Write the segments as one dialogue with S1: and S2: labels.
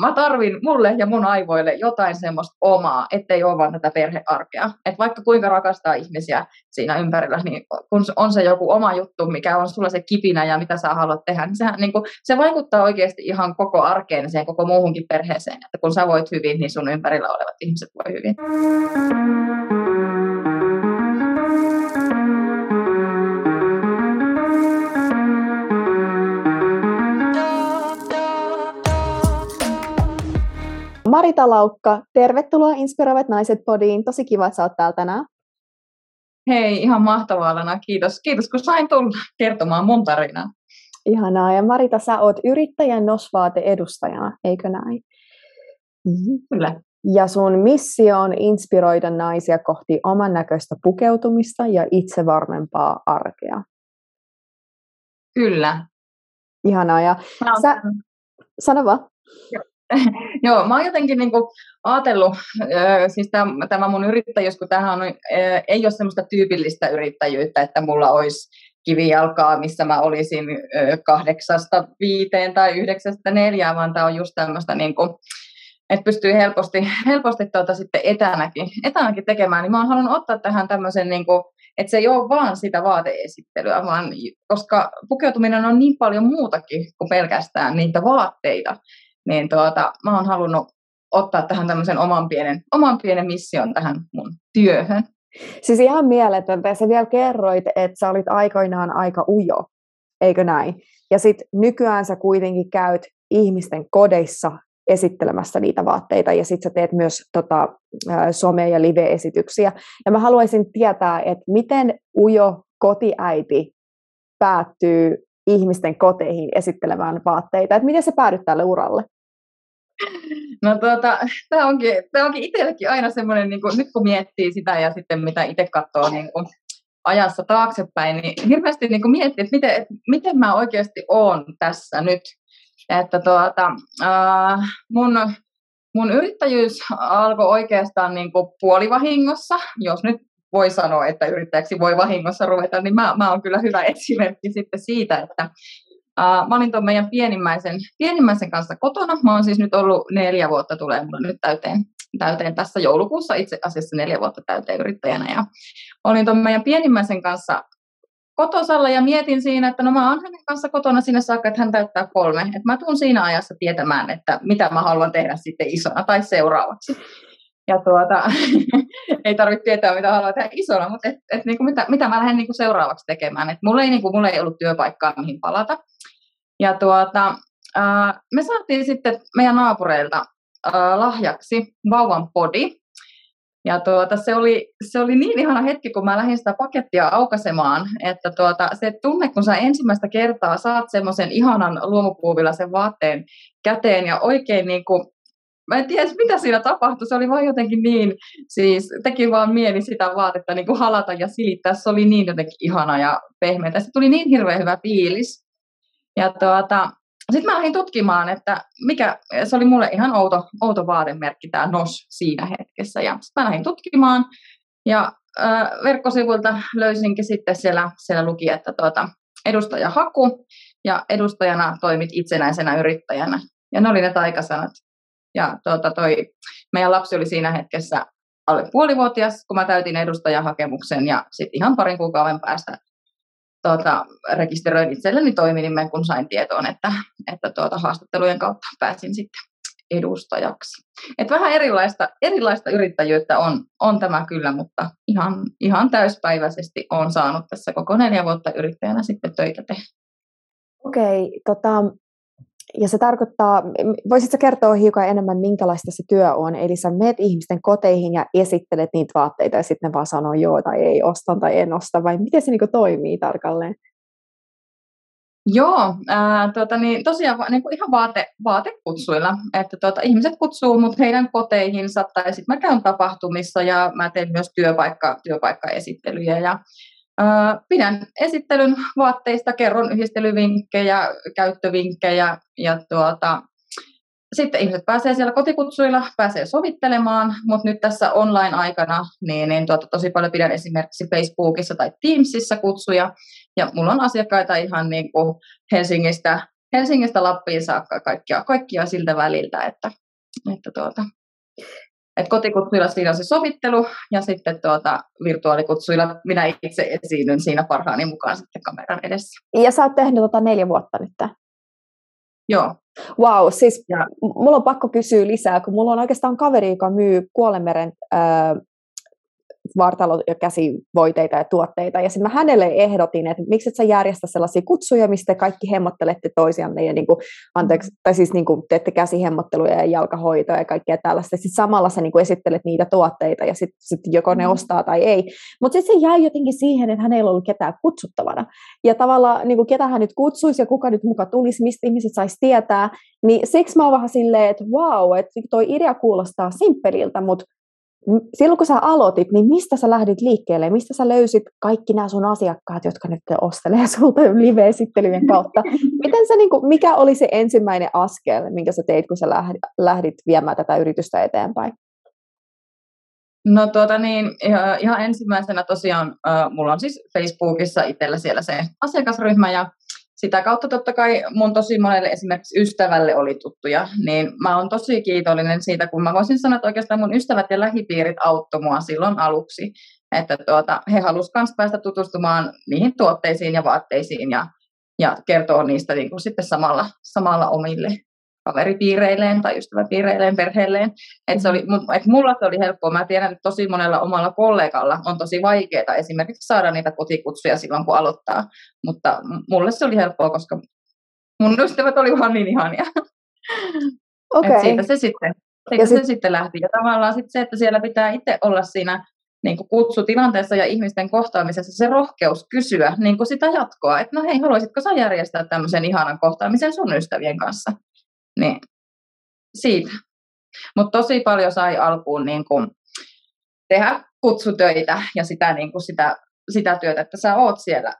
S1: mä tarvin mulle ja mun aivoille jotain semmoista omaa, ettei ole vaan tätä perhearkea. Et vaikka kuinka rakastaa ihmisiä siinä ympärillä, niin kun on se joku oma juttu, mikä on sulla se kipinä ja mitä sä haluat tehdä, niin, sehän, niin kuin, se vaikuttaa oikeasti ihan koko arkeen ja koko muuhunkin perheeseen. Että kun sä voit hyvin, niin sun ympärillä olevat ihmiset voi hyvin.
S2: Marita Laukka, tervetuloa Inspiroivat naiset podiin. Tosi kiva, että sä oot täällä tänään.
S1: Hei, ihan mahtavaa Lana. Kiitos, kiitos kun sain tulla kertomaan mun tarinaa.
S2: Ihanaa. Ja Marita, sä oot yrittäjän nosvaate-edustajana, eikö näin?
S1: Mm-hmm. Kyllä.
S2: Ja sun missio on inspiroida naisia kohti oman näköistä pukeutumista ja itsevarmempaa arkea.
S1: Kyllä.
S2: Ihanaa. Ja sä, sano vaan.
S1: Joo. Joo, mä oon jotenkin niin kuin ajatellut, siis tämä, tämä mun yrittäjyys, kun tähän on, ei ole semmoista tyypillistä yrittäjyyttä, että mulla olisi kivijalkaa, missä mä olisin kahdeksasta viiteen tai yhdeksästä neljään, vaan tämä on just tämmöistä niin kuin, että pystyy helposti, helposti tuota sitten etänäkin, etänäkin tekemään, niin mä oon halunnut ottaa tähän tämmöisen, niin kuin, että se ei ole vaan sitä vaateesittelyä, vaan koska pukeutuminen on niin paljon muutakin kuin pelkästään niitä vaatteita, niin tuota, mä oon halunnut ottaa tähän tämmöisen oman pienen, oman pienen mission tähän mun työhön.
S2: Siis ihan mieletöntä. Sä vielä kerroit, että sä olit aikoinaan aika ujo, eikö näin? Ja sitten nykyään sä kuitenkin käyt ihmisten kodeissa esittelemässä niitä vaatteita ja sitten sä teet myös tota, some- ja live-esityksiä. Ja mä haluaisin tietää, että miten ujo kotiäiti päättyy ihmisten koteihin esittelemään vaatteita. Että miten se päädyt tälle uralle?
S1: No tuota, tämä onkin, tämä onkin itsellekin aina semmoinen, niin kuin, nyt kun miettii sitä ja sitten mitä itse katsoo niin kuin, ajassa taaksepäin, niin hirveästi niin kuin miettii, että miten, että miten mä oikeasti oon tässä nyt. Että tuota, äh, mun, mun yrittäjyys alkoi oikeastaan niin kuin puolivahingossa, jos nyt voi sanoa, että yrittäjäksi voi vahingossa ruveta, niin mä, mä oon kyllä hyvä esimerkki sitten siitä, että Uh, mä olin tuon meidän pienimmäisen, pienimmäisen kanssa kotona. Mä oon siis nyt ollut neljä vuotta, tulee mulle nyt täyteen, täyteen tässä joulukuussa itse asiassa neljä vuotta täyteen yrittäjänä. Ja olin tuon meidän pienimmäisen kanssa kotosalla ja mietin siinä, että no mä oon hänen kanssa kotona sinne saakka, että hän täyttää kolme. Että mä tuun siinä ajassa tietämään, että mitä mä haluan tehdä sitten isona tai seuraavaksi. Ja tuota, ei tarvitse tietää, mitä haluaa tehdä isona, mutta et, et niinku mitä, mitä mä lähden niinku seuraavaksi tekemään. Et mulla, ei, niinku, mulla ei ollut työpaikkaa, mihin palata. Ja tuota, äh, me saatiin sitten meidän naapureilta äh, lahjaksi vauvan podi. Ja tuota, se, oli, se oli niin ihana hetki, kun mä lähdin sitä pakettia aukasemaan, että tuota, se tunne, kun sä ensimmäistä kertaa saat semmoisen ihanan luomupuuvillaisen vaatteen käteen ja oikein niin kuin mä en tiedä mitä siinä tapahtui, se oli vaan jotenkin niin, siis teki vaan mieli sitä vaatetta niin kuin halata ja silittää, se oli niin jotenkin ihana ja pehmeä. Se tuli niin hirveän hyvä fiilis. Ja tuota, sitten mä lähdin tutkimaan, että mikä, se oli mulle ihan outo, outo vaatemerkki tämä NOS siinä hetkessä. Ja sitten mä lähdin tutkimaan ja äh, verkkosivuilta löysinkin sitten siellä, siellä luki, että tuota, edustaja Haku ja edustajana toimit itsenäisenä yrittäjänä. Ja ne oli ne taikasanat. Ja tuota, toi, meidän lapsi oli siinä hetkessä alle puolivuotias, kun mä täytin edustajahakemuksen ja sitten ihan parin kuukauden päästä tuota, rekisteröin itselleni toiminimen, kun sain tietoon, että, että tuota, haastattelujen kautta pääsin sitten edustajaksi. Et vähän erilaista, erilaista yrittäjyyttä on, on tämä kyllä, mutta ihan, ihan täyspäiväisesti olen saanut tässä koko neljä vuotta yrittäjänä sitten töitä tehdä.
S2: Okei, tota, ja se tarkoittaa, voisitko kertoa hiukan enemmän, minkälaista se työ on? Eli sä meet ihmisten koteihin ja esittelet niitä vaatteita ja sitten ne vaan sanoo joo tai ei, ostan tai en osta, vai miten se niinku toimii tarkalleen?
S1: Joo, ää, tota, niin, tosiaan niin kuin ihan vaate, vaatekutsuilla, että tota, ihmiset kutsuu mut heidän koteihinsa tai sitten mä käyn tapahtumissa ja mä teen myös työpaikka, työpaikkaesittelyjä ja Pidän esittelyn vaatteista, kerron yhdistelyvinkkejä, käyttövinkkejä ja tuota, sitten ihmiset pääsee siellä kotikutsuilla, pääsee sovittelemaan, mutta nyt tässä online-aikana niin, niin tuota, tosi paljon pidän esimerkiksi Facebookissa tai Teamsissa kutsuja. Ja mulla on asiakkaita ihan niin kuin Helsingistä Helsingistä Lappiin saakka kaikkia, kaikkia siltä väliltä, että, että tuota, et kotikutsuilla siinä on se sovittelu ja sitten tuota, virtuaalikutsuilla minä itse esiinnyn siinä parhaani mukaan sitten kameran edessä.
S2: Ja sä oot tehnyt tota neljä vuotta nyt.
S1: Joo.
S2: Wow, siis ja. mulla on pakko kysyä lisää, kun mulla on oikeastaan kaveri, joka myy Kuolemeren äh, vartalo- ja käsivoiteita ja tuotteita. Ja sitten mä hänelle ehdotin, että miksi et sä järjestä sellaisia kutsuja, mistä kaikki hemmottelette toisianne ja niin kuin, anteeksi, tai siis niin kuin teette käsihemmotteluja ja jalkahoitoja ja kaikkea tällaista. Sitten samalla sä niin kuin esittelet niitä tuotteita ja sitten sit joko ne mm. ostaa tai ei. Mutta sitten se jäi jotenkin siihen, että hän ei ollut ketään kutsuttavana. Ja tavallaan niin kuin ketä hän nyt kutsuisi ja kuka nyt muka tulisi, mistä ihmiset saisi tietää. Niin siksi mä oon vähän silleen, että wow, että toi idea kuulostaa simppeliltä, mutta silloin kun sä aloitit, niin mistä sä lähdit liikkeelle? Mistä sä löysit kaikki nämä sun asiakkaat, jotka nyt ostelee sulta live-esittelyjen kautta? Miten sä, niin kuin, mikä oli se ensimmäinen askel, minkä sä teit, kun sä lähdit viemään tätä yritystä eteenpäin?
S1: No tuota niin, ihan ensimmäisenä tosiaan, äh, mulla on siis Facebookissa itsellä siellä se asiakasryhmä ja sitä kautta totta kai mun tosi monelle esimerkiksi ystävälle oli tuttuja, niin mä oon tosi kiitollinen siitä, kun mä voisin sanoa, että oikeastaan mun ystävät ja lähipiirit auttoi mua silloin aluksi, että tuota, he halusivat myös päästä tutustumaan niihin tuotteisiin ja vaatteisiin ja, ja kertoa niistä niin kuin sitten samalla, samalla omille kaveripiireilleen tai ystäväpiireilleen, perheelleen. Et se oli, et mulla se oli helppoa. Mä tiedän, että tosi monella omalla kollegalla on tosi vaikeaa esimerkiksi saada niitä kotikutsuja silloin, kun aloittaa. Mutta mulle se oli helppoa, koska mun ystävät oli vaan niin ihania. Okay. Et siitä se sitten, siitä sit... se sitten lähti. Ja tavallaan sitten se, että siellä pitää itse olla siinä niin kuin kutsutilanteessa ja ihmisten kohtaamisessa se rohkeus kysyä niin kuin sitä jatkoa, että no hei, haluaisitko sä järjestää tämmöisen ihanan kohtaamisen sun ystävien kanssa? Niin siitä. Mutta tosi paljon sai alkuun niin kun tehdä kutsutöitä ja sitä, niin kun sitä, sitä työtä, että sä oot siellä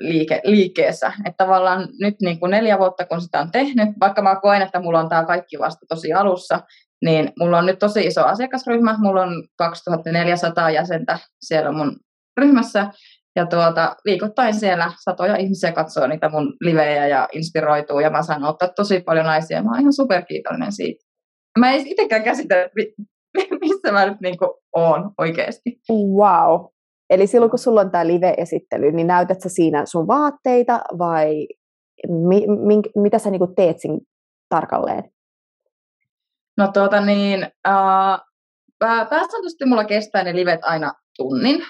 S1: liike, liikkeessä. Että tavallaan nyt niin kuin neljä vuotta, kun sitä on tehnyt, vaikka mä koen, että mulla on tämä kaikki vasta tosi alussa, niin mulla on nyt tosi iso asiakasryhmä. Mulla on 2400 jäsentä siellä mun ryhmässä ja tuota, viikoittain siellä satoja ihmisiä katsoo niitä mun livejä ja inspiroituu ja mä saan ottaa tosi paljon naisia. Mä oon ihan superkiitollinen siitä. Mä en itsekään käsitä, missä mä nyt niin oon oikeasti.
S2: Wow. Eli silloin kun sulla on tämä live-esittely, niin näytät sä siinä sun vaatteita vai mi- mi- mitä sä niin teet siinä tarkalleen?
S1: No tuota niin, äh, pääsääntöisesti mulla kestää ne livet aina tunnin,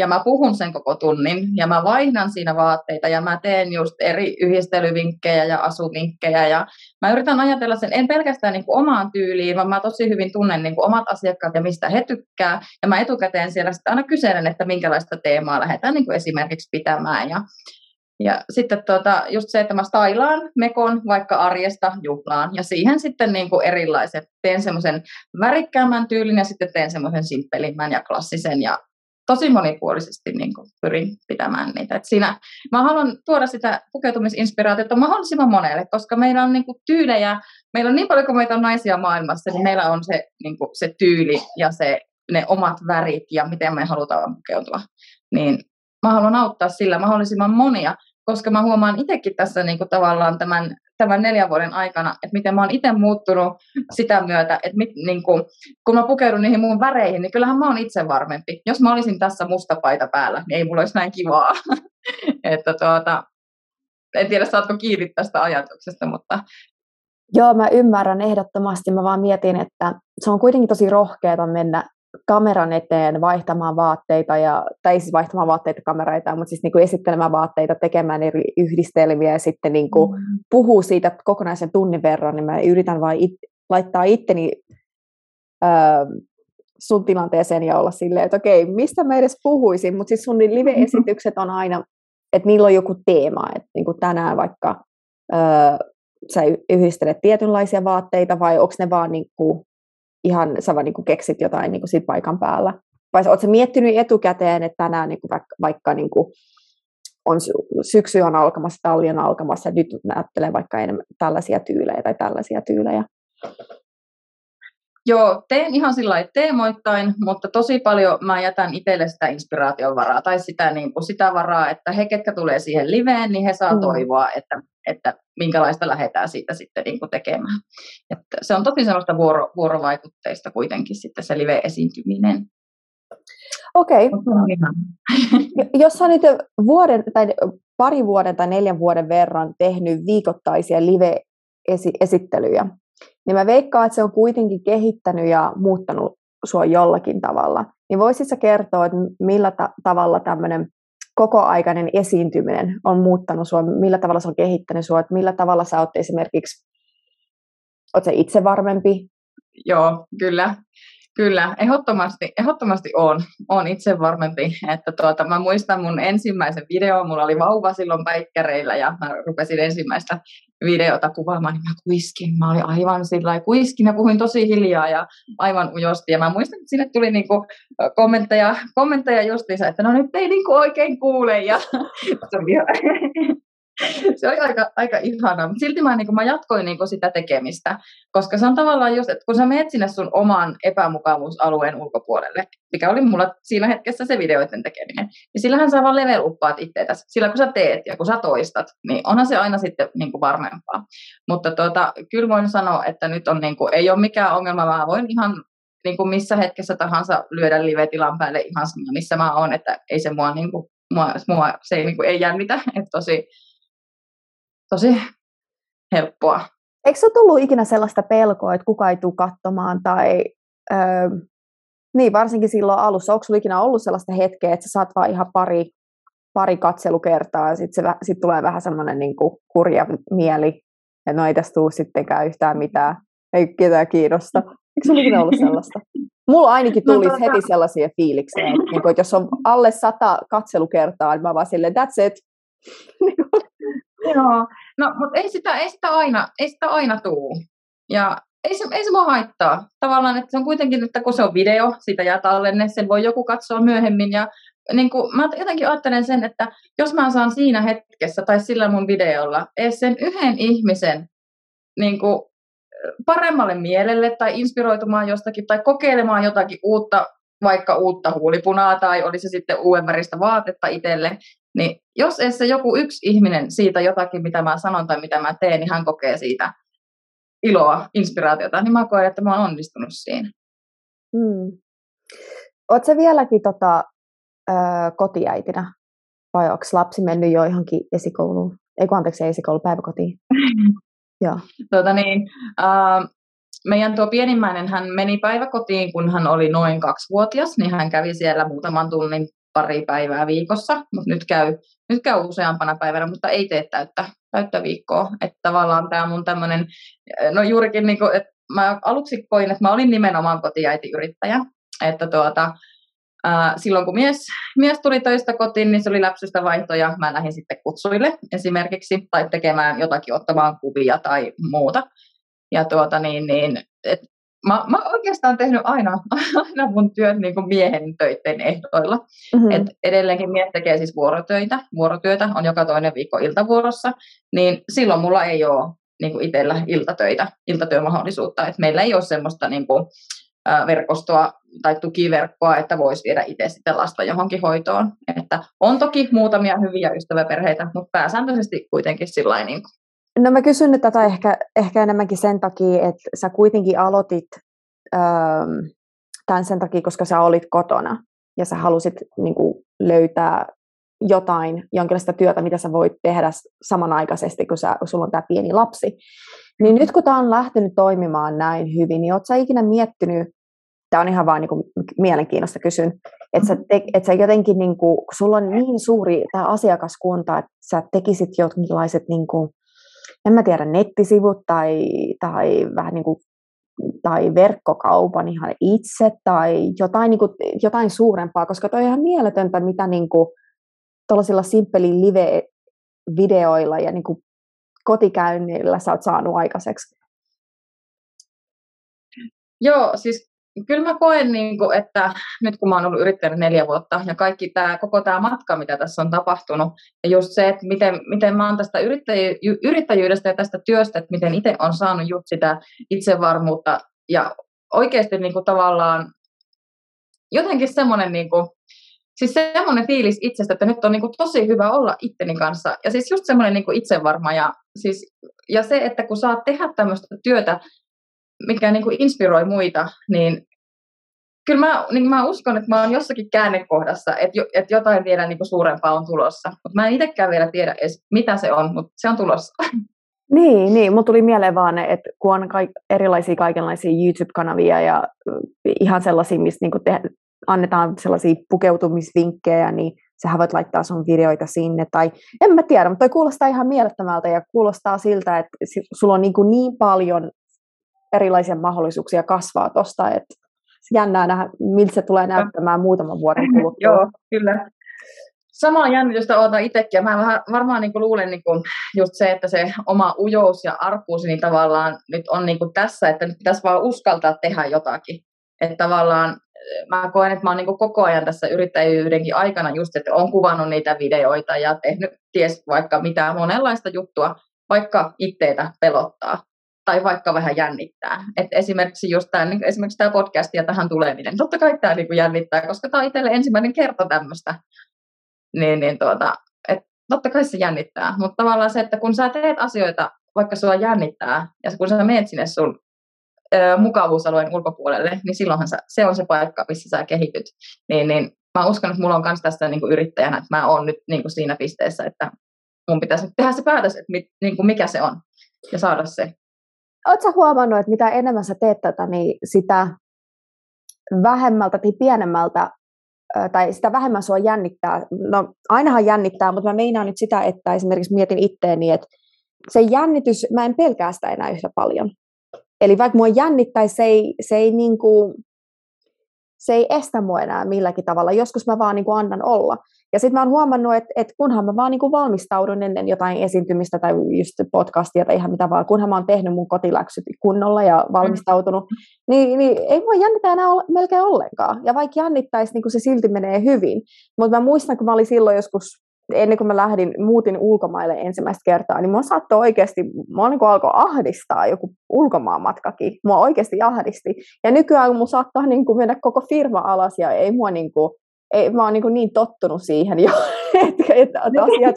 S1: ja mä puhun sen koko tunnin ja mä vaihdan siinä vaatteita ja mä teen just eri yhdistelyvinkkejä ja asuvinkkejä ja mä yritän ajatella sen en pelkästään niin kuin omaan tyyliin, vaan mä tosi hyvin tunnen niin kuin omat asiakkaat ja mistä he tykkää ja mä etukäteen siellä sitten aina kyselen, että minkälaista teemaa lähdetään niin kuin esimerkiksi pitämään ja ja sitten tuota, just se, että mä stailaan mekon vaikka arjesta juhlaan ja siihen sitten niin kuin erilaiset. Teen semmoisen värikkäämmän tyylin ja sitten teen semmoisen simppelimmän ja klassisen ja tosi monipuolisesti niin kuin pyrin pitämään niitä. Et siinä, mä haluan tuoda sitä pukeutumisinspiraatiota mahdollisimman monelle, koska meillä on niin kuin tyylejä, meillä on niin paljon kuin meitä on naisia maailmassa, niin meillä on se, niin kuin se tyyli ja se, ne omat värit ja miten me halutaan pukeutua. Niin mä haluan auttaa sillä mahdollisimman monia, koska mä huomaan itsekin tässä niin kuin tavallaan tämän tämän neljän vuoden aikana, että miten mä oon itse muuttunut sitä myötä, että mit, niin kuin, kun mä pukeudun niihin mun väreihin, niin kyllähän mä oon itse varmempi. Jos mä olisin tässä musta paita päällä, niin ei mulla olisi näin kivaa. että tuota, en tiedä, saatko kiinni tästä ajatuksesta, mutta...
S2: Joo, mä ymmärrän ehdottomasti. Mä vaan mietin, että se on kuitenkin tosi rohkeata mennä kameran eteen vaihtamaan vaatteita, ja, tai siis vaihtamaan vaatteita kamereita, mutta siis niin kuin esittelemään vaatteita, tekemään eri yhdistelmiä ja sitten niin kuin mm. puhuu siitä kokonaisen tunnin verran, niin mä yritän vain it, laittaa itteni öö, sun tilanteeseen ja olla silleen, että okei, mistä mä edes puhuisin, mutta siis sun live-esitykset on aina, että niillä on joku teema, että niin kuin tänään vaikka öö, sä yhdistelet tietynlaisia vaatteita vai onko ne vaan niin kuin ihan sä vaan niin kuin keksit jotain niin kuin siitä paikan päällä? Vai oletko miettinyt etukäteen, että tänään niin kuin vaikka, vaikka niin kuin on syksy on alkamassa, talli on alkamassa, ja nyt näyttelee vaikka enemmän tällaisia tyylejä tai tällaisia tyylejä?
S1: Joo, teen ihan sillä teemoittain, mutta tosi paljon mä jätän itselle sitä inspiraation varaa tai sitä, niin kuin sitä varaa, että he, ketkä tulee siihen liveen, niin he saa mm. toivoa, että että minkälaista lähdetään siitä sitten niin kuin tekemään. Että se on tosi sellaista vuoro, vuorovaikutteista kuitenkin sitten se live-esiintyminen.
S2: Okei. Okay. Jos sä nyt vuoden tai pari vuoden tai neljän vuoden verran tehnyt viikoittaisia live-esittelyjä, niin mä veikkaan, että se on kuitenkin kehittänyt ja muuttanut sua jollakin tavalla. Niin voisitko kertoa, että millä ta- tavalla tämmöinen kokoaikainen esiintyminen on muuttanut sua, millä tavalla se on kehittänyt sua, että millä tavalla sä oot esimerkiksi, oot se itse varmempi?
S1: Joo, kyllä. Kyllä, ehdottomasti, ehdottomasti on, on itse varmempi. Että tuota, mä muistan mun ensimmäisen videon, mulla oli vauva silloin päikkäreillä ja mä rupesin ensimmäistä videota kuvaamaan, niin mä kuiskin. Mä olin aivan sillä kuiskin ja puhuin tosi hiljaa ja aivan ujosti. Ja mä muistan, että sinne tuli niinku kommentteja, kommentteja justiinsa, että no nyt ei niinku oikein kuule. Ja se oli aika, aika ihanaa, mutta silti mä, niin kuin, mä jatkoin niin kuin, sitä tekemistä, koska se on tavallaan just, että kun sä menet sinne sun oman epämukavuusalueen ulkopuolelle, mikä oli mulla siinä hetkessä se videoiden tekeminen, niin sillähän sä vaan level uppaat itteetäsi. Sillä kun sä teet ja kun sä toistat, niin onhan se aina sitten niin kuin varmempaa. Mutta tuota, kyllä voin sanoa, että nyt on, niin kuin, ei ole mikään ongelma, mä voin ihan niin kuin missä hetkessä tahansa lyödä live-tilan päälle ihan sama, missä mä oon, että ei se mua, niin kuin, mua, mua se ei, niin kuin, ei jännitä, että tosi, tosi helppoa.
S2: Eikö se ole tullut ikinä sellaista pelkoa, että kuka ei tule katsomaan tai öö, niin, varsinkin silloin alussa. Onko ikinä ollut sellaista hetkeä, että sä saat vaan ihan pari, pari katselukertaa ja sitten sit tulee vähän semmoinen niin kurja mieli, että no ei tästä tule sittenkään yhtään mitään, ei ketään kiinnosta. Eikö sinulla ikinä ollut sellaista? Mulla ainakin tuli no, tuota... heti sellaisia fiiliksiä, että, niin kuin, että jos on alle sata katselukertaa, niin mä vaan silleen, that's it.
S1: Joo, no mutta ei sitä, ei sitä aina, ei sitä aina tuu. Ja ei se, ei se mua haittaa. Tavallaan, että se on kuitenkin, että kun se on video, sitä jää tallenne, sen voi joku katsoa myöhemmin. Ja niin kuin, mä jotenkin ajattelen sen, että jos mä saan siinä hetkessä tai sillä mun videolla edes sen yhden ihmisen niin kuin, paremmalle mielelle tai inspiroitumaan jostakin tai kokeilemaan jotakin uutta, vaikka uutta huulipunaa tai olisi se sitten uuden väristä vaatetta itselle, niin jos ei se joku yksi ihminen siitä jotakin, mitä mä sanon tai mitä mä teen, niin hän kokee siitä iloa, inspiraatiota, niin mä koen, että mä oon onnistunut siinä.
S2: Hmm. Oletko vieläkin tota, ö, kotiäitinä vai onko lapsi mennyt jo johonkin esikouluun? Ei kun anteeksi, esikoulu, päiväkotiin.
S1: Joo. Tota niin, äh, meidän tuo pienimmäinen hän meni päiväkotiin, kun hän oli noin kaksivuotias, niin hän kävi siellä muutaman tunnin pari päivää viikossa, mutta nyt käy, nyt käy useampana päivänä, mutta ei tee täyttä, täyttä viikkoa. Että tavallaan tämä mun tämmöinen, no juurikin niin kuin, että mä aluksi koin, että mä olin nimenomaan kotiäitiyrittäjä, että tuota, ää, silloin kun mies, mies tuli töistä kotiin, niin se oli läpsystä vaihtoja. Mä lähdin sitten kutsuille esimerkiksi tai tekemään jotakin, ottamaan kuvia tai muuta. Ja tuota niin, niin et mä, mä oikeastaan tehnyt aina, aina mun työt niin kuin miehen töiden ehdoilla. Mm-hmm. Et edelleenkin mies tekee siis vuorotöitä, vuorotyötä on joka toinen viikko iltavuorossa, niin silloin mulla ei ole niin kuin itsellä iltatöitä, iltatyömahdollisuutta. Et meillä ei ole semmoista niin kuin, verkostoa tai tukiverkkoa, että voisi viedä itse sitten lasta johonkin hoitoon. Että on toki muutamia hyviä ystäväperheitä, mutta pääsääntöisesti kuitenkin sillä niin kuin
S2: No mä kysyn nyt tätä ehkä, ehkä enemmänkin sen takia, että sä kuitenkin aloitit ähm, tämän sen takia, koska sä olit kotona ja sä halusit niin kuin, löytää jotain, jonkinlaista työtä, mitä sä voit tehdä samanaikaisesti, kun, sä, kun sulla on tämä pieni lapsi. Niin nyt kun tämä on lähtenyt toimimaan näin hyvin, niin oot sä ikinä miettinyt, tämä on ihan vaan niin mielenkiinnosta kysyn, että sä, te, et sä jotenkin, niin kuin, sulla on niin suuri tämä asiakaskunta, että sä tekisit jonkinlaiset niin kuin, en mä tiedä, nettisivut tai, tai vähän niin kuin tai verkkokaupan ihan itse tai jotain, niin kuin, jotain suurempaa, koska toi on ihan mieletöntä, mitä niin kuin, tuollaisilla simppelin live-videoilla ja niin kuin, kotikäynnillä sä oot saanut aikaiseksi.
S1: Joo, siis kyllä mä koen, niin kuin, että nyt kun mä oon ollut yrittäjänä neljä vuotta ja kaikki tämä, koko tämä matka, mitä tässä on tapahtunut, ja just se, että miten, miten mä oon tästä yrittäjy- yrittäjyydestä ja tästä työstä, että miten itse on saanut just sitä itsevarmuutta ja oikeasti niin kuin, tavallaan jotenkin semmoinen niin kuin, siis semmoinen fiilis itsestä, että nyt on niin kuin tosi hyvä olla itteni kanssa. Ja siis just semmoinen niin itsevarma ja, siis, ja se, että kun saat tehdä tämmöistä työtä, mikä niin kuin inspiroi muita, niin kyllä mä, niin mä uskon, että mä oon jossakin käännekohdassa, että, jo, että jotain vielä niin kuin suurempaa on tulossa. Mutta mä en itsekään vielä tiedä edes, mitä se on, mutta se on tulossa.
S2: Niin, niin. Mulla tuli mieleen vaan, että kun on kaik- erilaisia kaikenlaisia YouTube-kanavia ja ihan sellaisia, missä niinku te- annetaan sellaisia pukeutumisvinkkejä, niin sähän voit laittaa sun videoita sinne. Tai en mä tiedä, mutta toi kuulostaa ihan mielettömältä ja kuulostaa siltä, että sulla on niin, kuin niin paljon erilaisia mahdollisuuksia kasvaa tuosta, että jännää nähdä, miltä se tulee näyttämään muutaman vuoden kuluttua.
S1: Joo, kyllä. Samaa jännitystä ootan itsekin. Mä vähän varmaan niin kuin luulen niin kuin just se, että se oma ujous ja arkuus niin tavallaan nyt on niin kuin tässä, että nyt pitäisi vaan uskaltaa tehdä jotakin. Että tavallaan mä koen, että mä oon niin koko ajan tässä yrittäjyydenkin aikana just, että on kuvannut niitä videoita ja tehnyt ties vaikka mitä monenlaista juttua, vaikka itteitä pelottaa tai vaikka vähän jännittää. Et esimerkiksi just tämä, niin esimerkiksi tämä podcast ja tähän tuleminen, totta kai tämä niin jännittää, koska tämä on itselle ensimmäinen kerta tämmöistä. Niin, niin tuota, et totta kai se jännittää, mutta tavallaan se, että kun sä teet asioita, vaikka sua jännittää, ja kun sä menet sinne sun ö, mukavuusalueen ulkopuolelle, niin silloinhan sä, se on se paikka, missä sä kehityt. Niin, niin mä uskon, että mulla on myös tästä niin kuin yrittäjänä, että mä oon nyt niin kuin siinä pisteessä, että mun pitäisi nyt tehdä se päätös, että mit, niin kuin mikä se on, ja saada se.
S2: Oletko huomannut, että mitä enemmän sä teet tätä, niin sitä vähemmältä tai pienemmältä tai sitä vähemmän sua jännittää. No ainahan jännittää, mutta mä meinaan nyt sitä, että esimerkiksi mietin itteeni, että se jännitys, mä en pelkää sitä enää yhtä paljon. Eli vaikka mua jännittäisi, se ei, se ei, niin kuin, se ei estä mua enää milläkin tavalla. Joskus mä vaan niin kuin annan olla. Ja sitten mä oon huomannut, että, että kunhan mä vaan niin kuin valmistaudun ennen jotain esiintymistä tai just podcastia tai ihan mitä vaan, kunhan mä oon tehnyt mun kotiläksyt kunnolla ja valmistautunut, mm. niin, niin ei mua jännitä enää ole, melkein ollenkaan. Ja vaikka jännittäisi, niin se silti menee hyvin. Mutta mä muistan, kun mä olin silloin joskus ennen kuin mä lähdin, muutin ulkomaille ensimmäistä kertaa, niin mua saattoi oikeasti, mua niin alkoi ahdistaa joku ulkomaanmatkakin. Mua oikeasti ahdisti. Ja nykyään mun saattaa niin kuin mennä koko firma alas ja ei mua niin kuin, ei, mä oon niin, niin tottunut siihen jo, että et, et asiat,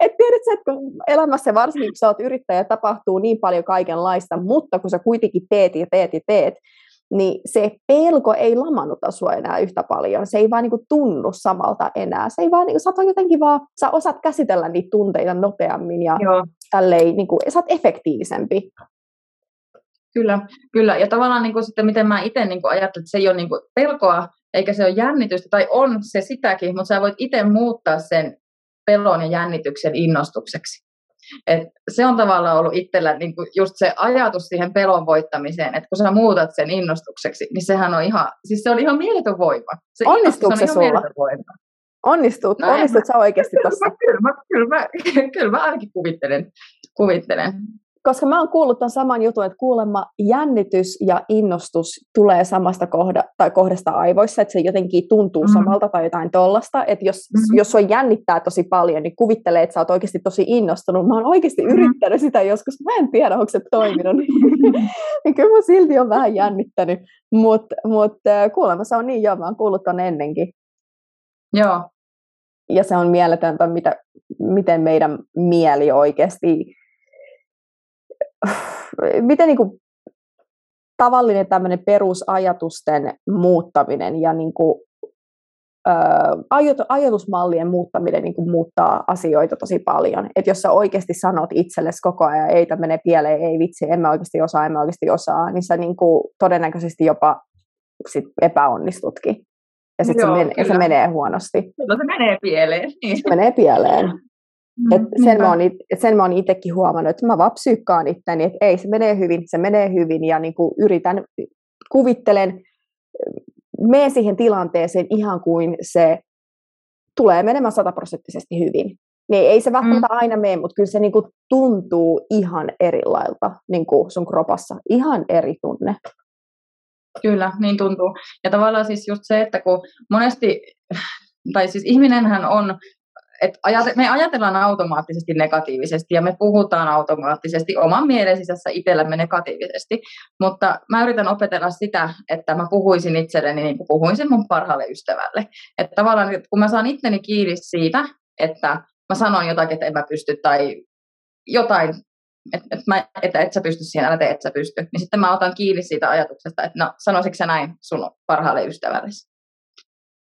S2: et tiedät sä, että kun elämässä varsinkin, kun sä oot yrittäjä, tapahtuu niin paljon kaikenlaista, mutta kun sä kuitenkin teet ja teet ja teet, niin se pelko ei lamannut sua enää yhtä paljon. Se ei vaan niin tunnu samalta enää. Se ei vaan, niin, sä oot jotenkin vaan, sä osaat käsitellä niitä tunteita nopeammin ja Joo. tälleen, niin kuin, sä oot efektiivisempi.
S1: Kyllä, kyllä. Ja tavallaan niin kuin sitten, miten mä itse niin ajattelen, että se ei ole niin kuin pelkoa, eikä se ole jännitystä, tai on se sitäkin, mutta sä voit itse muuttaa sen pelon ja jännityksen innostukseksi. Et se on tavallaan ollut itsellä niin kuin just se ajatus siihen pelon voittamiseen, että kun sä muutat sen innostukseksi, niin sehän on ihan, siis se on ihan mieletön voima. Se
S2: Onnistuuko se sulla? Onnistut, no, onnistut sä oikeasti
S1: tuossa? Kyllä, kyllä, kyllä, kyllä, kyllä mä ainakin kuvittelen. kuvittelen
S2: koska mä oon kuullut tämän saman jutun, että kuulemma jännitys ja innostus tulee samasta kohda, tai kohdasta aivoissa, että se jotenkin tuntuu mm-hmm. samalta tai jotain tollasta, että jos, mm-hmm. jos sua jännittää tosi paljon, niin kuvittelee, että sä oot oikeasti tosi innostunut. Mä oon oikeasti mm-hmm. yrittänyt sitä joskus, mä en tiedä, onko se toiminut, niin kyllä mä silti on vähän jännittänyt, mutta mut, kuulemma se on niin, joo, mä oon kuullut ton ennenkin.
S1: Joo.
S2: Ja se on mieletöntä, mitä, miten meidän mieli oikeasti miten niin kuin, tavallinen tämmöinen perusajatusten muuttaminen ja niin kuin, ää, ajatusmallien muuttaminen niin kuin muuttaa asioita tosi paljon. Että jos sä oikeasti sanot itsellesi koko ajan, ei tämä menee pieleen, ei vitsi, en mä oikeasti osaa, en mä oikeasti osaa, niin sä niin kuin, todennäköisesti jopa sit epäonnistutkin. Ja sitten se, men- se menee huonosti.
S1: Kyllä se menee pieleen. Niin.
S2: Se menee pieleen. Et mm, sen, mä oon, sen mä oon itsekin huomannut, että mä vaan psyykkaan itteni, että ei, se menee hyvin, se menee hyvin ja niin kuin yritän, kuvittelen, menen siihen tilanteeseen ihan kuin se tulee menemään sataprosenttisesti hyvin. Niin ei se välttämättä mm. aina mene, mutta kyllä se niin kuin tuntuu ihan erilailta niin kuin sun kropassa. Ihan eri tunne.
S1: Kyllä, niin tuntuu. Ja tavallaan siis just se, että kun monesti, tai siis ihminenhän on et ajate, me ajatellaan automaattisesti negatiivisesti ja me puhutaan automaattisesti oman mielen sisässä itsellämme negatiivisesti, mutta mä yritän opetella sitä, että mä puhuisin itselleni niin kuin puhuisin mun parhaalle ystävälle. Että tavallaan kun mä saan itteni kiinni siitä, että mä sanon jotakin, että en mä pysty tai jotain että et, mä, että et sä pysty siihen, älä tee, että sä pysty. Niin sitten mä otan kiinni siitä ajatuksesta, että no sanoisitko sä näin sun parhaalle ystävällesi.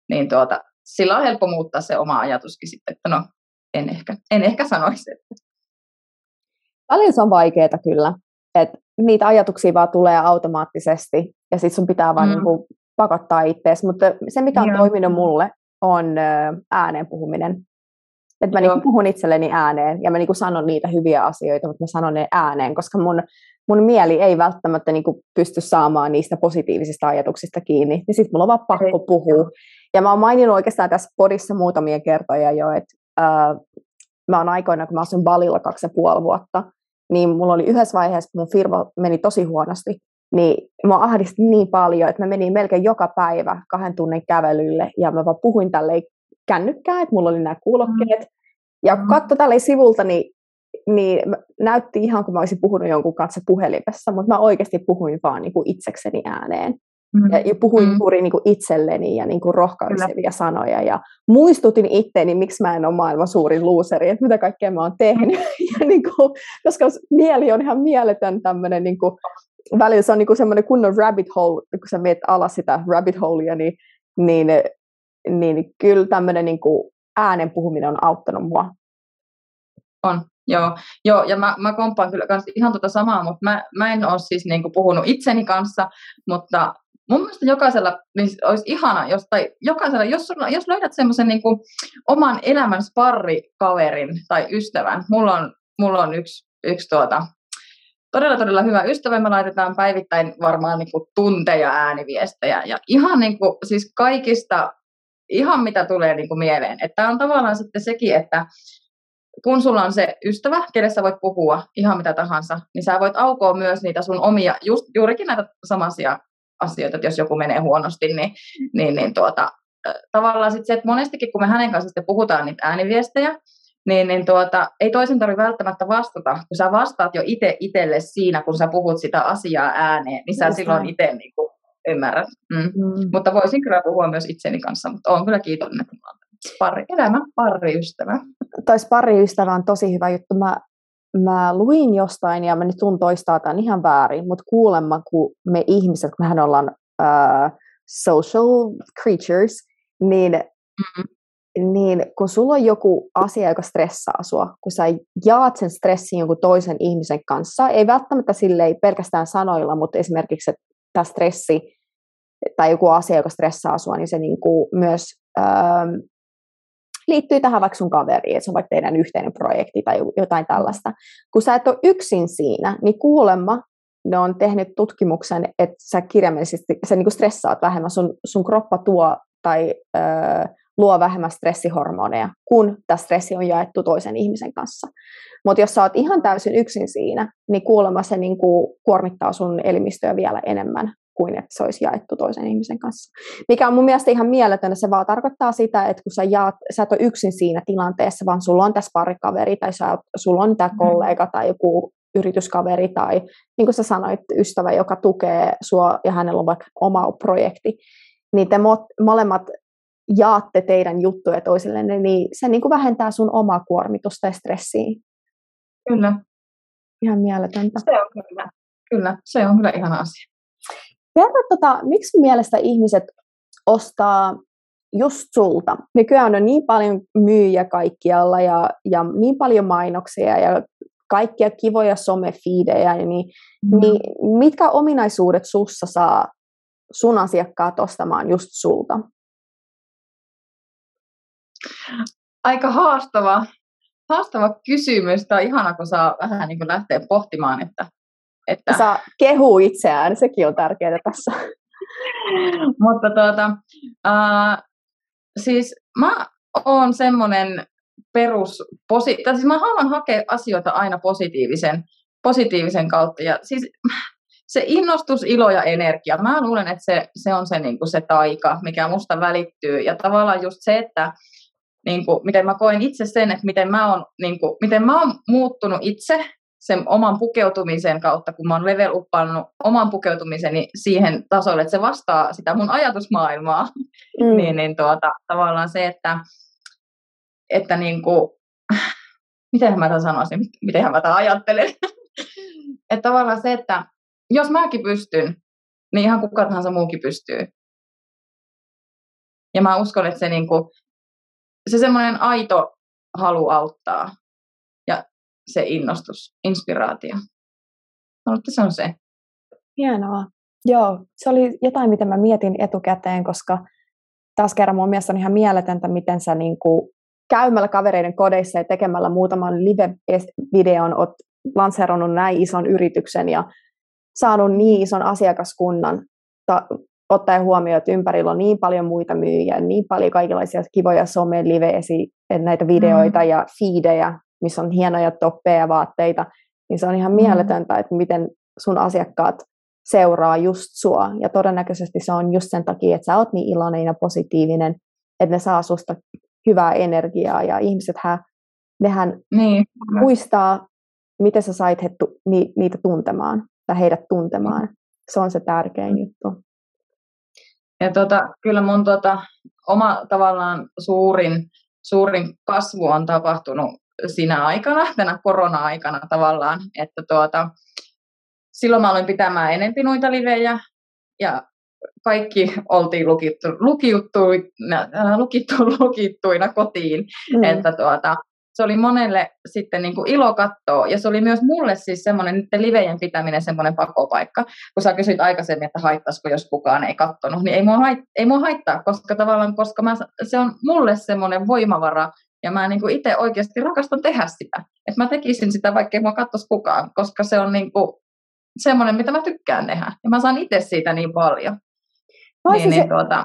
S1: Niin tuota, sillä on helppo muuttaa se oma ajatuskin sitten, että no en ehkä, en ehkä sanoisi. Että.
S2: Paljon se on vaikeaa kyllä, että niitä ajatuksia vaan tulee automaattisesti ja sitten sun pitää vaan mm. niinku pakottaa itseäsi, mutta se mikä on Joo. toiminut mulle on ääneen puhuminen. Että mä niinku puhun itselleni ääneen ja mä niinku sanon niitä hyviä asioita, mutta mä sanon ne ääneen, koska mun, mun mieli ei välttämättä niinku pysty saamaan niistä positiivisista ajatuksista kiinni. Niin sitten mulla on vaan pakko puhua. Ja mä oon maininnut oikeastaan tässä podissa muutamia kertoja jo, että äh, mä oon aikoina, kun mä asun Balilla kaksi ja puoli vuotta, niin mulla oli yhdessä vaiheessa, kun mun firma meni tosi huonosti, niin mä ahdisti niin paljon, että mä menin melkein joka päivä kahden tunnin kävelylle ja mä vaan puhuin tälle kännykkää, että mulla oli nämä kuulokkeet. Mm. Ja kun katso tälle sivulta, niin, niin näytti ihan kuin mä olisin puhunut jonkun kanssa puhelimessa, mutta mä oikeasti puhuin vaan niin kuin itsekseni ääneen. Mm. Ja puhuin mm. juuri niin kuin itselleni ja niin kuin rohkaisevia Kyllä. sanoja. Ja muistutin itteeni, miksi mä en ole maailman suurin luuseri, että mitä kaikkea mä oon tehnyt. ja niin kuin, koska mieli on ihan mieletön tämmöinen, niin kuin, välillä se on niin kuin semmoinen kunnon rabbit hole, kun sä meet alas sitä rabbit holea, niin, niin niin kyllä tämmöinen niin kuin äänen puhuminen on auttanut mua.
S1: On, joo. joo ja mä, mä komppaan kyllä kans ihan tuota samaa, mutta mä, mä en ole siis niin kuin puhunut itseni kanssa, mutta mun mielestä jokaisella niin olisi ihana, jos, tai jokaisella, jos, jos löydät semmoisen niin oman elämän sparrikaverin tai ystävän, mulla on, mulla on yksi, yksi tuota, todella todella hyvä ystävä, me laitetaan päivittäin varmaan niin kuin tunteja ääniviestejä ja ihan niin kuin, siis kaikista ihan mitä tulee niin kuin mieleen. Että on tavallaan sitten sekin, että kun sulla on se ystävä, kenessä voit puhua ihan mitä tahansa, niin sä voit aukoa myös niitä sun omia, just, juurikin näitä samaisia asioita, että jos joku menee huonosti, niin, niin, niin tuota, tavallaan sitten se, että monestikin kun me hänen kanssa sitten puhutaan niitä ääniviestejä, niin, niin tuota, ei toisen tarvitse välttämättä vastata, kun sä vastaat jo itse itselle siinä, kun sä puhut sitä asiaa ääneen, niin sä Just silloin itse niin kuin, ymmärrät. Mm. Mm. Mutta voisin kyllä puhua myös itseni kanssa, mutta olen kyllä kiitollinen, että pari, elämä pariystävä.
S2: Toi pariystävä on tosi hyvä juttu. Mä, mä luin jostain, ja mä nyt tuun toistaa tämän ihan väärin, mutta kuulemma, kun me ihmiset, mehän ollaan uh, social creatures, niin, mm-hmm. niin kun sulla on joku asia, joka stressaa sua, kun sä jaat sen stressin jonkun toisen ihmisen kanssa, ei välttämättä sille pelkästään sanoilla, mutta esimerkiksi, että tämä stressi tai joku asia, joka stressaa sinua, niin se niin kuin myös ähm, liittyy tähän vaikka sun kaveriin, että se on vaikka teidän yhteinen projekti tai jotain tällaista. Kun sä et ole yksin siinä, niin kuulemma ne on tehnyt tutkimuksen, että sä kirjaimellisesti sä niin stressaat vähemmän, sun, sun kroppa tuo tai öö, luo vähemmän stressihormoneja, kun tämä stressi on jaettu toisen ihmisen kanssa. Mutta jos sä oot ihan täysin yksin siinä, niin kuulemma se niin kuin kuormittaa sun elimistöä vielä enemmän kuin että se olisi jaettu toisen ihmisen kanssa. Mikä on mun mielestä ihan mieletön, se vaan tarkoittaa sitä, että kun sä, jaat, sä et ole yksin siinä tilanteessa, vaan sulla on tässä parikaveri tai sä, sulla on tämä mm. kollega tai joku yrityskaveri tai niin kuin sä sanoit, ystävä, joka tukee sua ja hänellä on vaikka oma projekti, niin te mo- molemmat jaatte teidän juttuja toisillenne, niin se niin kuin vähentää sun omaa kuormitusta ja stressiä.
S1: Kyllä.
S2: Ihan mieletöntä.
S1: Se on kyllä. Kyllä, se on kyllä ihana asia.
S2: Kerro, tota, miksi mielestä ihmiset ostaa just sulta? Nykyään on niin paljon myyjä kaikkialla ja, ja niin paljon mainoksia ja kaikkia kivoja somefiidejä, niin, mm. niin mitkä ominaisuudet sussa saa sun asiakkaat ostamaan just sulta?
S1: Aika haastava, haastava kysymys. Tämä on ihana, kun saa vähän niin lähteä pohtimaan, että
S2: että... Saa kehuu itseään, sekin on tärkeää tässä.
S1: Mutta tuota, uh, siis mä oon semmoinen perus, posi- tai siis mä haluan hakea asioita aina positiivisen, positiivisen kautta. Ja siis se innostus, ilo ja energia, mä luulen, että se, se on se, niin kuin se taika, mikä musta välittyy. Ja tavallaan just se, että niin kuin, miten mä koen itse sen, että miten mä oon, niin kuin, miten mä oon muuttunut itse sen oman pukeutumisen kautta, kun mä oon level uppannut oman pukeutumiseni siihen tasolle, että se vastaa sitä mun ajatusmaailmaa, mm. niin, niin tuota, tavallaan se, että, että niin kuin, miten mä tämän sanoisin, miten mä tämän ajattelen, että tavallaan se, että jos mäkin pystyn, niin ihan kuka tahansa muukin pystyy. Ja mä uskon, että se, niin kuin, se semmoinen aito halu auttaa se innostus, inspiraatio. Mutta se on se.
S2: Hienoa. Joo, se oli jotain, mitä mä mietin etukäteen, koska taas kerran mun mielestä on ihan mieletöntä, miten sä niin kuin käymällä kavereiden kodeissa ja tekemällä muutaman live-videon oot lanseerannut näin ison yrityksen ja saanut niin ison asiakaskunnan, ta- ottaen huomioon, että ympärillä on niin paljon muita myyjiä, niin paljon kaikenlaisia kivoja some live näitä videoita mm. ja feedejä, missä on hienoja toppeja ja vaatteita, niin se on ihan mm. mieletöntä, että miten sun asiakkaat seuraa just sua. Ja todennäköisesti se on just sen takia, että sä oot niin iloinen ja positiivinen, että ne saa susta hyvää energiaa ja ihmisethän, nehän niin. muistaa, miten sä sait he, ni, niitä tuntemaan tai heidät tuntemaan. Se on se tärkein juttu.
S1: Ja tota, kyllä mun tota, oma tavallaan suurin, suurin kasvu on tapahtunut siinä aikana, tänä korona-aikana tavallaan, että tuota, silloin mä aloin pitämään enempi noita livejä ja kaikki oltiin lukittu, lukittuina, lukittu, lukittuina kotiin, mm. että tuota, se oli monelle sitten niin kuin ilo katsoa, ja se oli myös mulle siis semmoinen nyt livejen pitäminen semmoinen pakopaikka, kun sä kysyit aikaisemmin, että haittaisiko, jos kukaan ei katsonut, niin ei mua, hait, ei mua haittaa, koska tavallaan, koska mä, se on mulle semmoinen voimavara, ja mä niin kuin itse oikeasti rakastan tehdä sitä, että mä tekisin sitä, vaikka ei mua katsoisi kukaan, koska se on niin kuin semmoinen, mitä mä tykkään tehdä, ja mä saan itse siitä niin paljon.
S2: Mä niin, niin, tuota,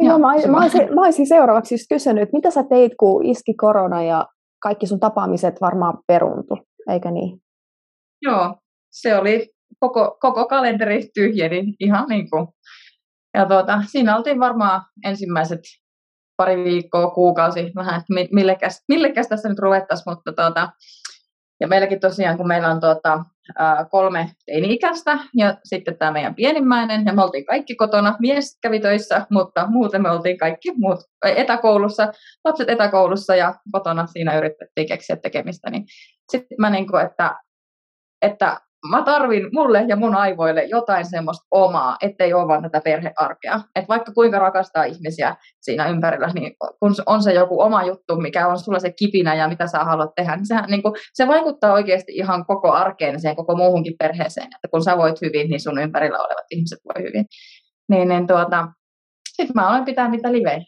S2: Joo, mä, mä, olisin, mä olisin seuraavaksi just kysynyt, mitä sä teit, kun iski korona ja kaikki sun tapaamiset varmaan peruntu, eikö niin?
S1: Joo, se oli koko, koko kalenteri tyhjeni ihan niin kuin. Ja tuota, siinä oltiin varmaan ensimmäiset pari viikkoa, kuukausi vähän, että millekäs, millekäs tässä nyt ruvettaisiin, mutta tuota, ja meilläkin tosiaan, kun meillä on tuota, kolme teini-ikäistä ja sitten tämä meidän pienimmäinen, ja me oltiin kaikki kotona, mies kävi töissä, mutta muuten me oltiin kaikki muut etäkoulussa, lapset etäkoulussa ja kotona siinä yritettiin keksiä tekemistä, niin sitten mä niin kuin, että, että mä tarvin mulle ja mun aivoille jotain semmoista omaa, ettei ole vaan tätä perhearkea. Että vaikka kuinka rakastaa ihmisiä siinä ympärillä, niin kun on se joku oma juttu, mikä on sulla se kipinä ja mitä sä haluat tehdä, niin, sehän, niin kuin, se vaikuttaa oikeasti ihan koko arkeen siihen koko muuhunkin perheeseen. Että kun sä voit hyvin, niin sun ympärillä olevat ihmiset voi hyvin. Niin, niin tuota, sitten mä olen pitää niitä livejä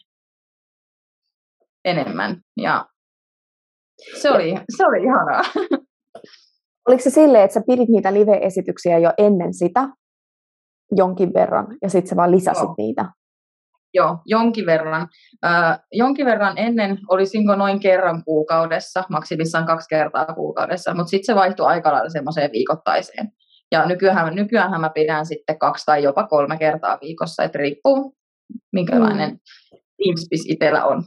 S1: enemmän. Ja se oli, se oli ihanaa.
S2: Oliko se silleen, että sä pidit niitä live-esityksiä jo ennen sitä jonkin verran ja sitten sä vaan lisäsit Joo. niitä?
S1: Joo, jonkin verran. Äh, jonkin verran ennen olisinko noin kerran kuukaudessa, maksimissaan kaksi kertaa kuukaudessa, mutta sitten se vaihtui aika lailla semmoiseen viikoittaiseen. Ja nykyään, nykyään mä pidän sitten kaksi tai jopa kolme kertaa viikossa, että riippuu minkälainen mm. inspis itsellä on.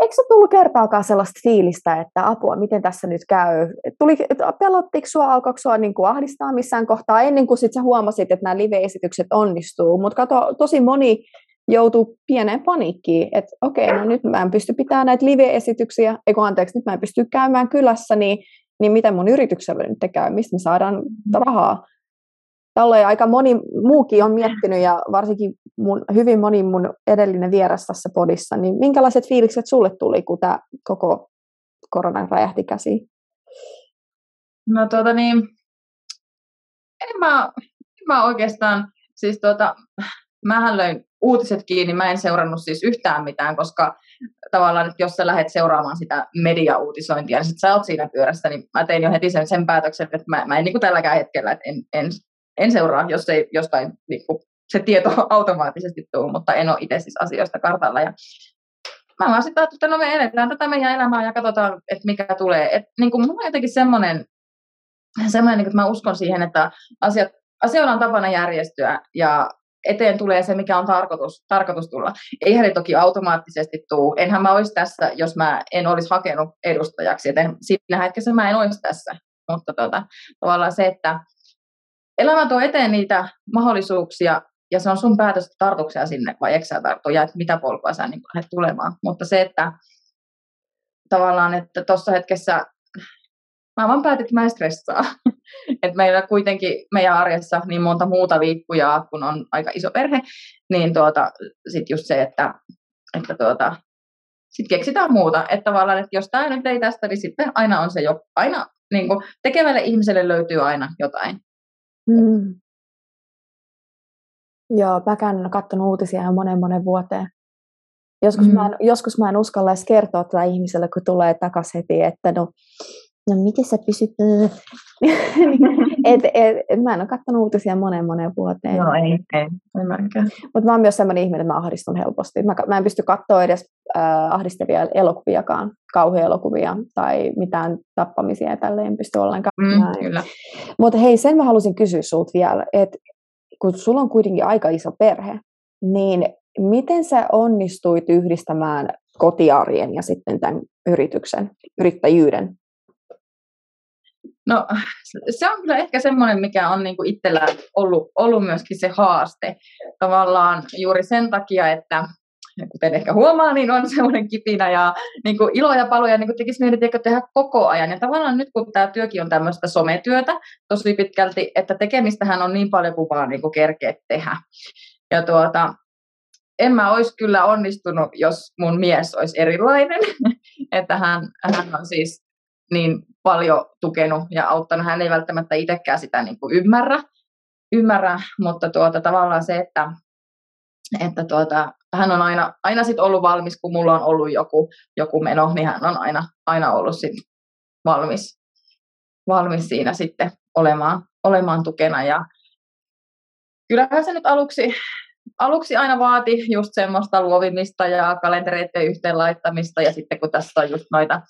S2: Eikö se tullut kertaakaan sellaista fiilistä, että apua, miten tässä nyt käy? Tuli, pelottiko sua, alkoiko sua niin kuin ahdistaa missään kohtaa ennen kuin sit sä huomasit, että nämä live-esitykset onnistuu? Mutta kato, tosi moni joutuu pieneen paniikkiin, että okei, no nyt mä en pysty pitämään näitä live-esityksiä, eikö anteeksi, nyt mä en pysty käymään kylässä, niin, niin miten mun yrityksellä nyt käy, mistä me saadaan rahaa? Tällöin aika moni muukin on miettinyt ja varsinkin mun, hyvin moni mun edellinen vieras tässä podissa, niin minkälaiset fiilikset sulle tuli, kun tämä koko korona räjähti käsiin?
S1: No tuota niin, en mä, en mä oikeastaan, siis tuota, mähän löin uutiset kiinni, mä en seurannut siis yhtään mitään, koska tavallaan, että jos sä lähdet seuraamaan sitä mediauutisointia, niin sit sä oot siinä pyörässä, niin mä tein jo heti sen, sen päätöksen, että mä, mä en niin kuin tälläkään hetkellä, että en, en en seuraa, jos ei jostain niin kuin, se tieto automaattisesti tule, mutta en ole itse siis asioista kartalla. Ja mä vaan sitten että no me eletään tätä meidän elämää ja katsotaan, että mikä tulee. Et, niin kuin, mulla on jotenkin semmoinen, semmoinen niin että mä uskon siihen, että asiat, asioilla on tapana järjestyä ja eteen tulee se, mikä on tarkoitus, tarkoitus tulla. Eihän ne toki automaattisesti tuu. Enhän mä olisi tässä, jos mä en olisi hakenut edustajaksi. Et en, siinä hetkessä mä en olisi tässä. Mutta tota, tavallaan se, että elämä tuo eteen niitä mahdollisuuksia, ja se on sun päätös, että tartuksia sinne vai eikö sä tarttu, ja mitä polkua sä niin lähdet tulemaan. Mutta se, että tavallaan, että tuossa hetkessä mä vaan päätin, että mä en stressaa. Et meillä kuitenkin meidän arjessa niin monta muuta liikkujaa, kun on aika iso perhe, niin tuota, sit just se, että, että tuota, sit keksitään muuta. Että tavallaan, että jos tämä nyt ei tästä, niin sitten aina on se jo, aina niin kuin, tekevälle ihmiselle löytyy aina jotain. Mm.
S2: Joo, mäkään en katsonut uutisia ihan monen monen vuoteen. Joskus, mm. mä en, joskus mä en uskalla edes kertoa tätä ihmiselle, kun tulee takaisin heti, että no, no miten sä pysyt... et, et, et, mä en ole katsonut uutisia monen monen vuoteen.
S1: No ei, ei,
S2: Mutta mä oon myös sellainen ihminen, että mä ahdistun helposti. Mä, mä en pysty katsoa edes äh, ahdistavia elokuviakaan, kauhean elokuvia tai mitään tappamisia ja tälleen en pysty ollenkaan.
S1: Mm,
S2: Mutta hei, sen mä halusin kysyä sulta vielä, että kun sulla on kuitenkin aika iso perhe, niin miten sä onnistuit yhdistämään kotiarjen ja sitten tämän yrityksen, yrittäjyyden?
S1: No se on kyllä ehkä semmoinen, mikä on niinku itsellä ollut, ollut myöskin se haaste. Tavallaan juuri sen takia, että kuten ehkä huomaa, niin on semmoinen kipinä ja niin kuin ilo ja paloja niin tekisi mieli tehdä koko ajan. Ja tavallaan nyt, kun tämä työkin on tämmöistä sometyötä tosi pitkälti, että tekemistähän on niin paljon kuin vaan niin kuin tehdä. Ja tuota, en mä olisi kyllä onnistunut, jos mun mies olisi erilainen. että hän, hän on siis niin paljon tukenut ja auttanut. Hän ei välttämättä itsekään sitä niin kuin ymmärrä, ymmärrä, mutta tuota, tavallaan se, että, että tuota, hän on aina, aina sit ollut valmis, kun mulla on ollut joku, joku meno, niin hän on aina, aina ollut sit valmis, valmis siinä sitten olemaan, olemaan tukena. Ja kyllähän se nyt aluksi, aluksi aina vaati just semmoista luovimista ja kalentereiden yhteenlaittamista ja sitten kun tässä on just noita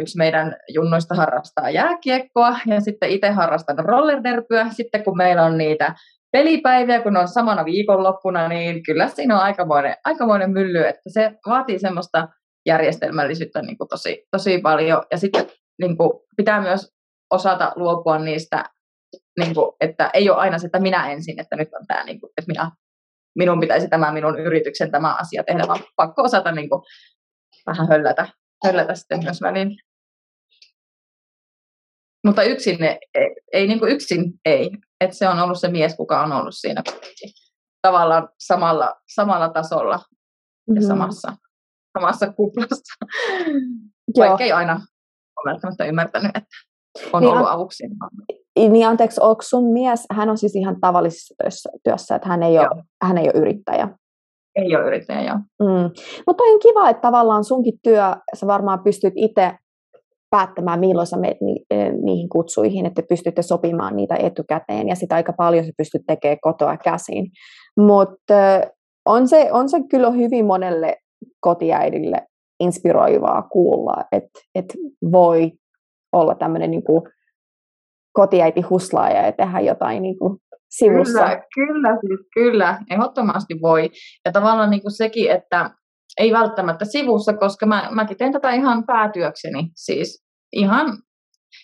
S1: yksi meidän junnoista harrastaa jääkiekkoa ja sitten itse harrastan rollerderpyä. Sitten kun meillä on niitä pelipäiviä, kun on samana viikonloppuna, niin kyllä siinä on aikamoinen, aikamoinen mylly, että se vaatii semmoista järjestelmällisyyttä niin kuin tosi, tosi paljon. Ja sitten niin kuin, pitää myös osata luopua niistä, niin kuin, että ei ole aina se, että minä ensin, että nyt on tämä, niin kuin, että minä, minun pitäisi tämä minun yrityksen tämä asia tehdä, vaan pakko osata niin kuin, vähän höllätä, höllätä sitten myös väliin. Mutta yksin ei, ei niin kuin yksin ei. Et se on ollut se mies, kuka on ollut siinä tavallaan samalla, samalla tasolla ja samassa, samassa kuplassa. Vaikka ei aina ole välttämättä ymmärtänyt, että on niin, ollut avuksi.
S2: Niin anteeksi, onko sun mies, hän on siis ihan tavallisessa työssä, työssä että hän ei, ole, hän ei ole yrittäjä?
S1: Ei ole yrittäjä, joo.
S2: Mm. Mutta on kiva, että tavallaan sunkin työ, sä varmaan pystyt itse päättämään, milloin sä menet eh, niihin kutsuihin, että pystytte sopimaan niitä etukäteen, ja sitä aika paljon sä pystyt tekemään kotoa käsin. Mutta on se, on se kyllä hyvin monelle kotiäidille inspiroivaa kuulla, että et voi olla tämmöinen niin kotiäiti huslaaja ja tehdä jotain niin kuin sivussa.
S1: Kyllä, kyllä, siis kyllä, ehdottomasti voi. Ja tavallaan niin kuin sekin, että ei välttämättä sivussa, koska mä, mäkin teen tätä ihan päätyökseni, siis ihan,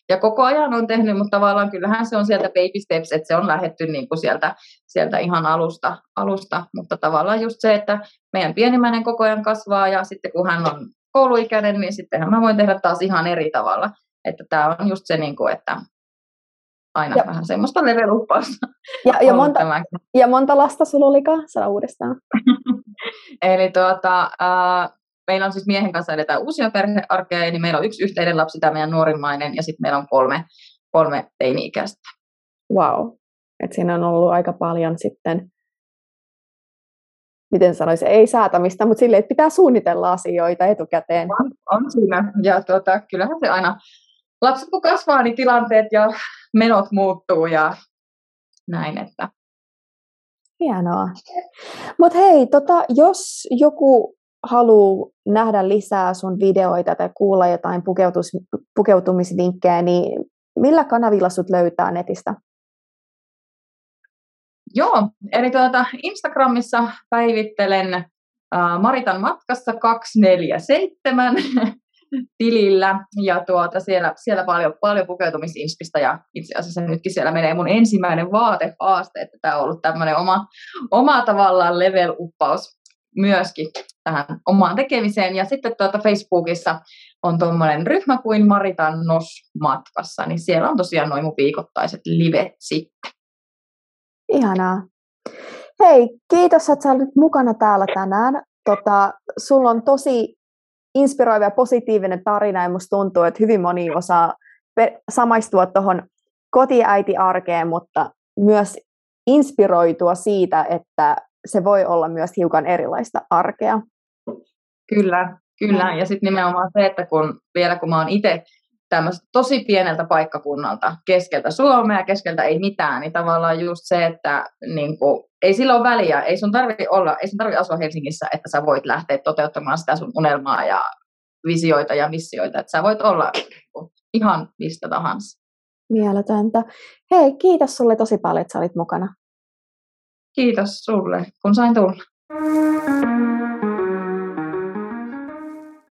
S1: ja koko ajan on tehnyt, mutta tavallaan kyllähän se on sieltä baby steps, että se on lähetty niin kuin sieltä, sieltä ihan alusta, alusta, mutta tavallaan just se, että meidän pienimmäinen koko ajan kasvaa, ja sitten kun hän on kouluikäinen, niin sittenhän mä voin tehdä taas ihan eri tavalla, että tämä on just se, niin kuin, että aina ja. vähän semmoista leveluppausta.
S2: Ja, ja, monta, ja monta lasta sulla olikaan? Sano uudestaan.
S1: Eli tuota, äh, meillä on siis miehen kanssa edetään uusia perhearkeja, niin meillä on yksi yhteinen lapsi, tämä meidän nuorimmainen, ja sitten meillä on kolme, kolme teini-ikäistä.
S2: Wow. Et siinä on ollut aika paljon sitten, miten sanoisin, ei säätämistä, mutta sille, että pitää suunnitella asioita etukäteen.
S1: On, on siinä, ja tuota, kyllähän se aina, lapset kun kasvaa, niin tilanteet ja menot muuttuu ja näin, että
S2: Hienoa. Mutta hei, tota, jos joku haluaa nähdä lisää sun videoita tai kuulla jotain pukeutus, pukeutumisvinkkejä, niin millä kanavilla sut löytää netistä?
S1: Joo, eli tuota, Instagramissa päivittelen äh, Maritan matkassa 247 tilillä ja tuota, siellä, siellä paljon, paljon pukeutumisinspistä ja itse asiassa nytkin siellä menee mun ensimmäinen vaatehaaste, että tämä on ollut tämmöinen oma, oma tavallaan level-uppaus myöskin tähän omaan tekemiseen. Ja sitten tuota Facebookissa on tuommoinen ryhmä kuin Maritan Nos matkassa, niin siellä on tosiaan noin mun viikoittaiset livet sitten.
S2: Ihanaa. Hei, kiitos, että sä olet mukana täällä tänään. Tota, sulla on tosi inspiroiva ja positiivinen tarina ja musta tuntuu, että hyvin moni osaa samaistua tuohon kotiäiti-arkeen, mutta myös inspiroitua siitä, että se voi olla myös hiukan erilaista arkea.
S1: Kyllä, kyllä. Ja sitten nimenomaan se, että kun vielä kun mä oon itse tämmöistä tosi pieneltä paikkakunnalta, keskeltä Suomea, keskeltä ei mitään, niin tavallaan just se, että niin kuin, ei sillä ole väliä, ei sun tarvi olla, ei sun tarvi asua Helsingissä, että sä voit lähteä toteuttamaan sitä sun unelmaa ja visioita ja missioita, että sä voit olla niin ihan mistä tahansa.
S2: Mieletöntä. Hei, kiitos sulle tosi paljon, että sä olit mukana.
S1: Kiitos sulle, kun sain tulla.